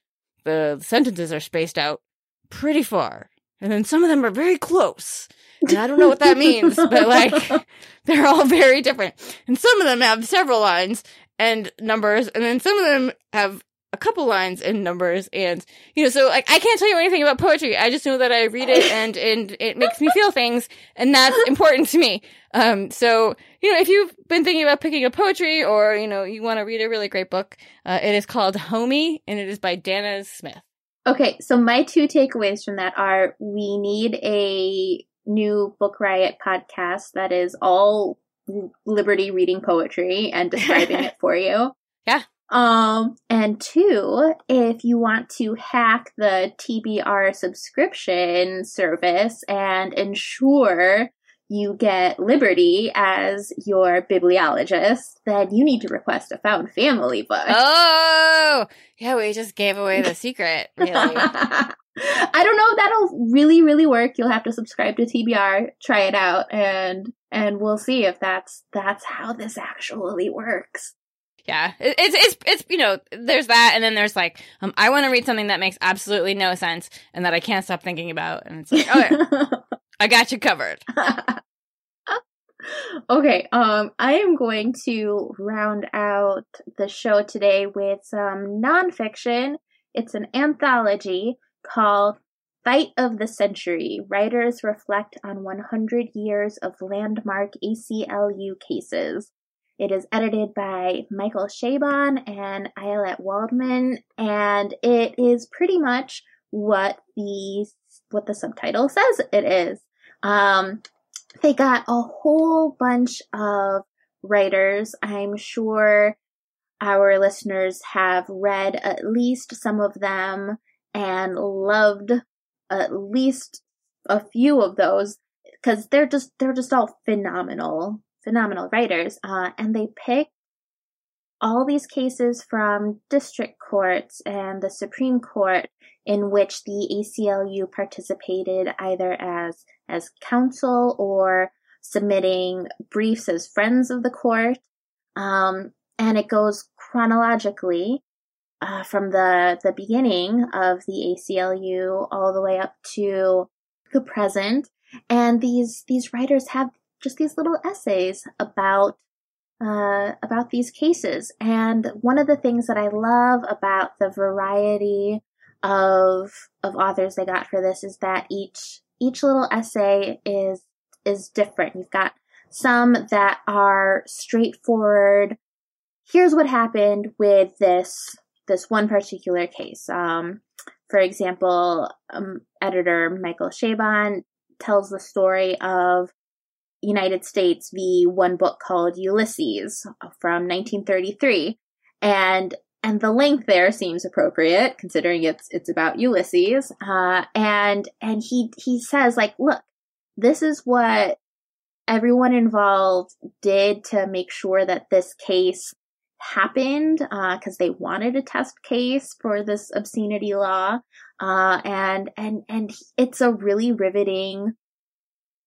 the sentences are spaced out pretty far, and then some of them are very close. And I don't know what that means, but like they're all very different. And some of them have several lines and numbers, and then some of them have a couple lines and numbers and you know so like i can't tell you anything about poetry i just know that i read it and and it makes me feel things and that's important to me um so you know if you've been thinking about picking up poetry or you know you want to read a really great book uh, it is called homie and it is by danez smith Okay, so my two takeaways from that are we need a new Book Riot podcast that is all Liberty reading poetry and describing it for you. Yeah. Um, and two, if you want to hack the TBR subscription service and ensure you get Liberty as your bibliologist, then you need to request a found family book. oh yeah we just gave away the secret really I don't know if that'll really, really work. You'll have to subscribe to TBR, try it out, and and we'll see if that's that's how this actually works. Yeah, it, it's it's it's you know there's that, and then there's like um I want to read something that makes absolutely no sense and that I can't stop thinking about, and it's like okay, I got you covered. okay, um, I am going to round out the show today with some nonfiction. It's an anthology called Fight of the Century. Writers reflect on 100 years of landmark ACLU cases. It is edited by Michael Chabon and Ayelet Waldman, and it is pretty much what the what the subtitle says it is. Um, they got a whole bunch of writers. I'm sure our listeners have read at least some of them and loved at least a few of those because they're just they're just all phenomenal phenomenal writers uh, and they pick all these cases from district courts and the supreme court in which the ACLU participated either as as counsel or submitting briefs as friends of the court um, and it goes chronologically uh, from the the beginning of the ACLU all the way up to the present. And these these writers have just these little essays about uh, about these cases. And one of the things that I love about the variety of of authors they got for this is that each each little essay is is different. You've got some that are straightforward. Here's what happened with this this one particular case. Um, for example, um, editor Michael Chabon tells the story of United States v. one book called Ulysses from 1933. And and the length there seems appropriate considering it's it's about Ulysses. Uh, and and he he says like, look, this is what everyone involved did to make sure that this case happened because uh, they wanted a test case for this obscenity law uh, and and and it's a really riveting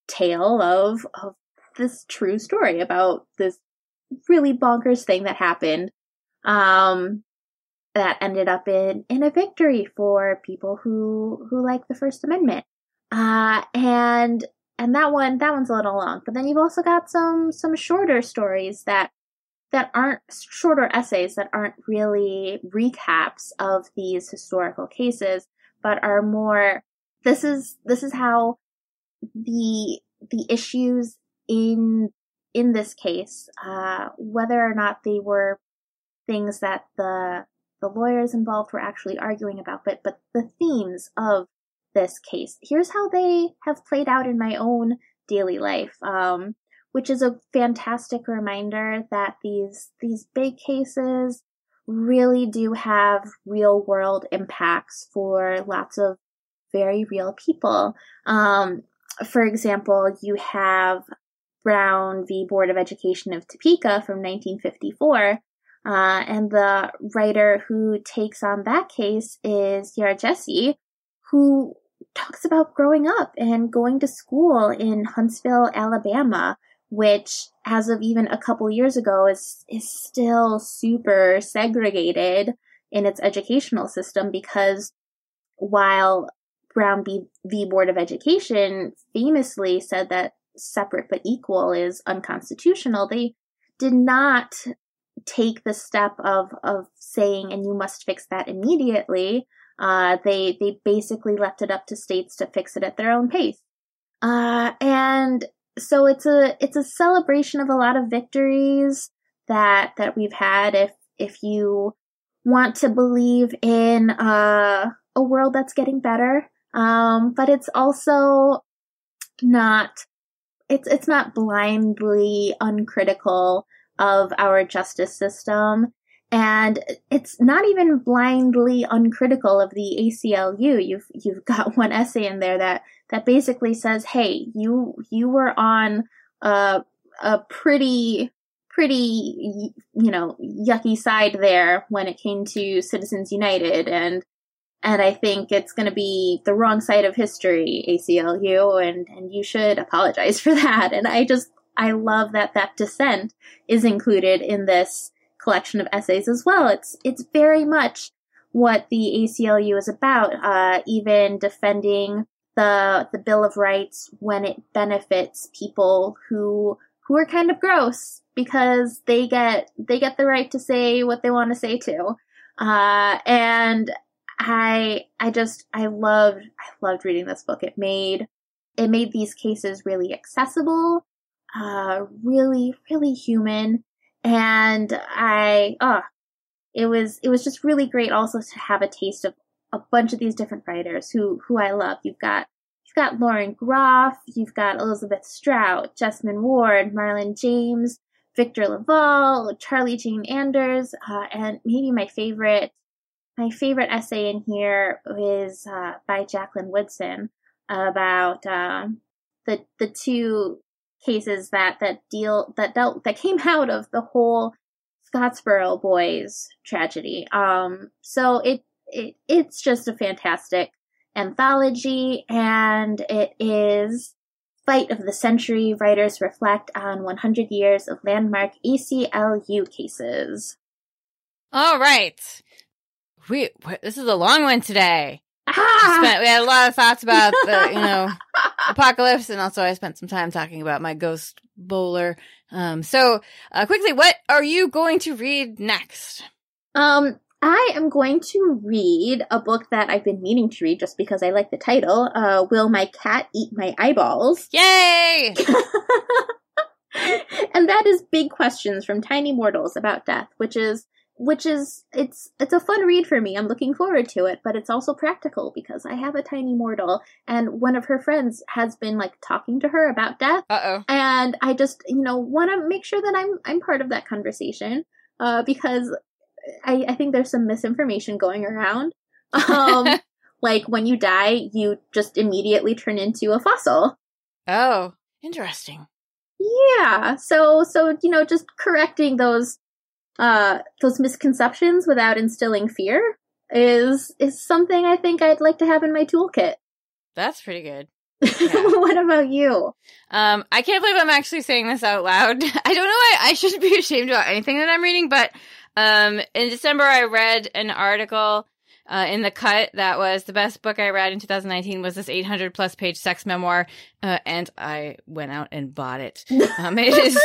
tale of of this true story about this really bonkers thing that happened um, that ended up in in a victory for people who who like the First Amendment. Uh, and and that one that one's a little long, but then you've also got some some shorter stories that that aren't shorter essays that aren't really recaps of these historical cases, but are more this is this is how the the issues in in this case, uh, whether or not they were things that the the lawyers involved were actually arguing about, but but the themes of this case. Here's how they have played out in my own daily life, um, which is a fantastic reminder that these these big cases really do have real world impacts for lots of very real people. Um, for example, you have Brown v. Board of Education of Topeka from 1954. Uh, and the writer who takes on that case is Yaa Gyasi, who talks about growing up and going to school in Huntsville, Alabama, which as of even a couple years ago is is still super segregated in its educational system because while Brown v. Board of Education famously said that separate but equal is unconstitutional, they did not take the step of of saying and you must fix that immediately. Uh, they they basically left it up to states to fix it at their own pace. Uh, and so it's a it's a celebration of a lot of victories that that we've had. If if you want to believe in uh, a world that's getting better, um, but it's also not it's it's not blindly uncritical of our justice system and it's not even blindly uncritical of the ACLU. You've you've got one essay in there that that basically says, "Hey, you you were on a a pretty pretty you know yucky side there when it came to Citizens United and and I think it's going to be the wrong side of history, ACLU, and, and you should apologize for that. And I just, I love that that dissent is included in this collection of essays as well. It's, it's very much what the ACLU is about, uh, even defending the, the Bill of Rights when it benefits people who, who are kind of gross because they get, they get the right to say what they want to say to. Uh, and I I just I loved I loved reading this book. It made it made these cases really accessible, uh, really really human, and I oh, it was it was just really great also to have a taste of a bunch of these different writers who who I love. You've got you've got Lauren Groff, you've got Elizabeth Strout, Jesmyn Ward, Marlon James, Victor LaValle, Charlie Jane Anders, uh, and maybe my favorite my favorite essay in here is uh, by Jacqueline Woodson about uh, the the two cases that that deal that dealt that came out of the whole Scottsboro boys tragedy. Um, so it, it it's just a fantastic anthology, and it is fight of the century. Writers reflect on 100 years of landmark ACLU cases. All right we this is a long one today. Ah! Spent, we had a lot of thoughts about the you know apocalypse, and also I spent some time talking about my ghost bowler. Um, so uh, quickly, what are you going to read next? Um, I am going to read a book that I've been meaning to read just because I like the title. Uh, Will my cat eat my eyeballs? Yay! and that is big questions from tiny mortals about death, which is which is it's it's a fun read for me. I'm looking forward to it, but it's also practical because I have a tiny mortal and one of her friends has been like talking to her about death. Uh-oh. And I just, you know, want to make sure that I'm I'm part of that conversation uh because I I think there's some misinformation going around. Um like when you die, you just immediately turn into a fossil. Oh, interesting. Yeah. So so you know, just correcting those uh those misconceptions without instilling fear is is something I think I'd like to have in my toolkit. That's pretty good. what about you? Um, I can't believe I'm actually saying this out loud. I don't know why I shouldn't be ashamed about anything that I'm reading, but um, in December I read an article uh, in the cut that was the best book I read in 2019 was this 800 plus page sex memoir, uh, and I went out and bought it. Um, it is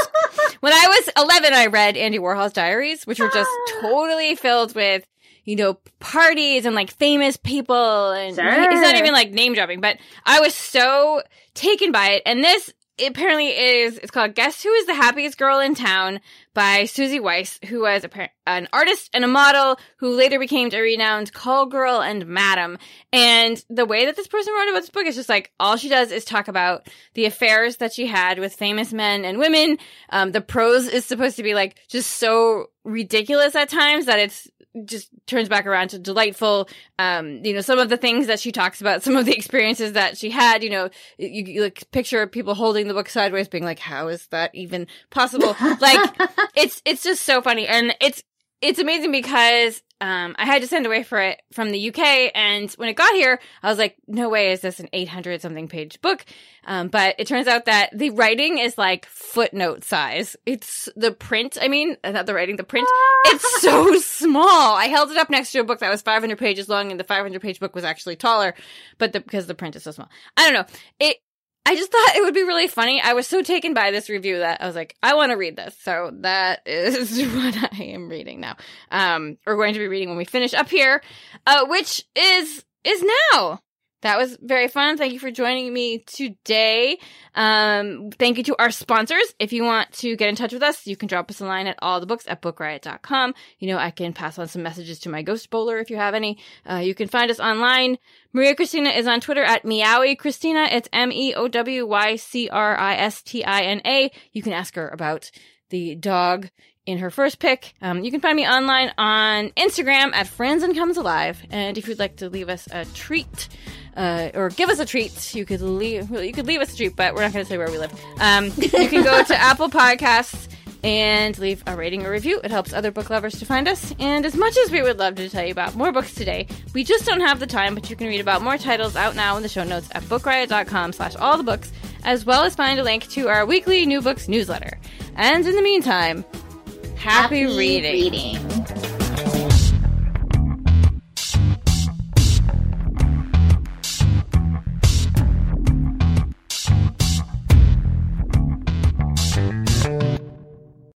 when I was 11, I read Andy Warhol's diaries, which were just Ah. totally filled with. You know, parties and like famous people, and Sure. it's not even like name dropping, but I was so taken by it. And this apparently is it's called Guess Who is the Happiest Girl in Town by Susie Weiss, who was a, an artist and a model who later became a renowned call girl and madam. And the way that this person wrote about this book is just like all she does is talk about the affairs that she had with famous men and women. Um, the prose is supposed to be like just so ridiculous at times that it's just turns back around to delightful. Um, you know, some of the things that she talks about, some of the experiences that she had, you know, you, you like picture people holding the book sideways being like, how is that even possible? like, it's, it's just so funny. And it's, it's amazing because, um, I had to send away for it from the UK. And when it got here, I was like, no way is this an 800 something page book. Um, but it turns out that the writing is like footnote size. It's the print. I mean, not the writing, the print. It's so small. I held it up next to a book that was 500 pages long and the 500 page book was actually taller, but the, because the print is so small. I don't know. It, I just thought it would be really funny. I was so taken by this review that I was like, I want to read this. So that is what I am reading now. Um, we're going to be reading when we finish up here, uh, which is, is now. That was very fun. Thank you for joining me today. Um, thank you to our sponsors. If you want to get in touch with us, you can drop us a line at all the books at bookriot.com. You know, I can pass on some messages to my ghost bowler if you have any. Uh, you can find us online. María Cristina is on Twitter at Meowy Cristina. It's M-E-O-W-Y-C-R-I-S-T-I-N-A. You can ask her about the dog in her first pick. Um, you can find me online on Instagram at Franzen Comes Alive. And if you'd like to leave us a treat, uh, or give us a treat, you could leave. Well, you could leave us a treat, but we're not going to say where we live. Um, you can go to Apple Podcasts and leave a rating or review. It helps other book lovers to find us. And as much as we would love to tell you about more books today, we just don't have the time. But you can read about more titles out now in the show notes at bookriot.com/slash all the books, as well as find a link to our weekly new books newsletter. And in the meantime, happy, reading. reading.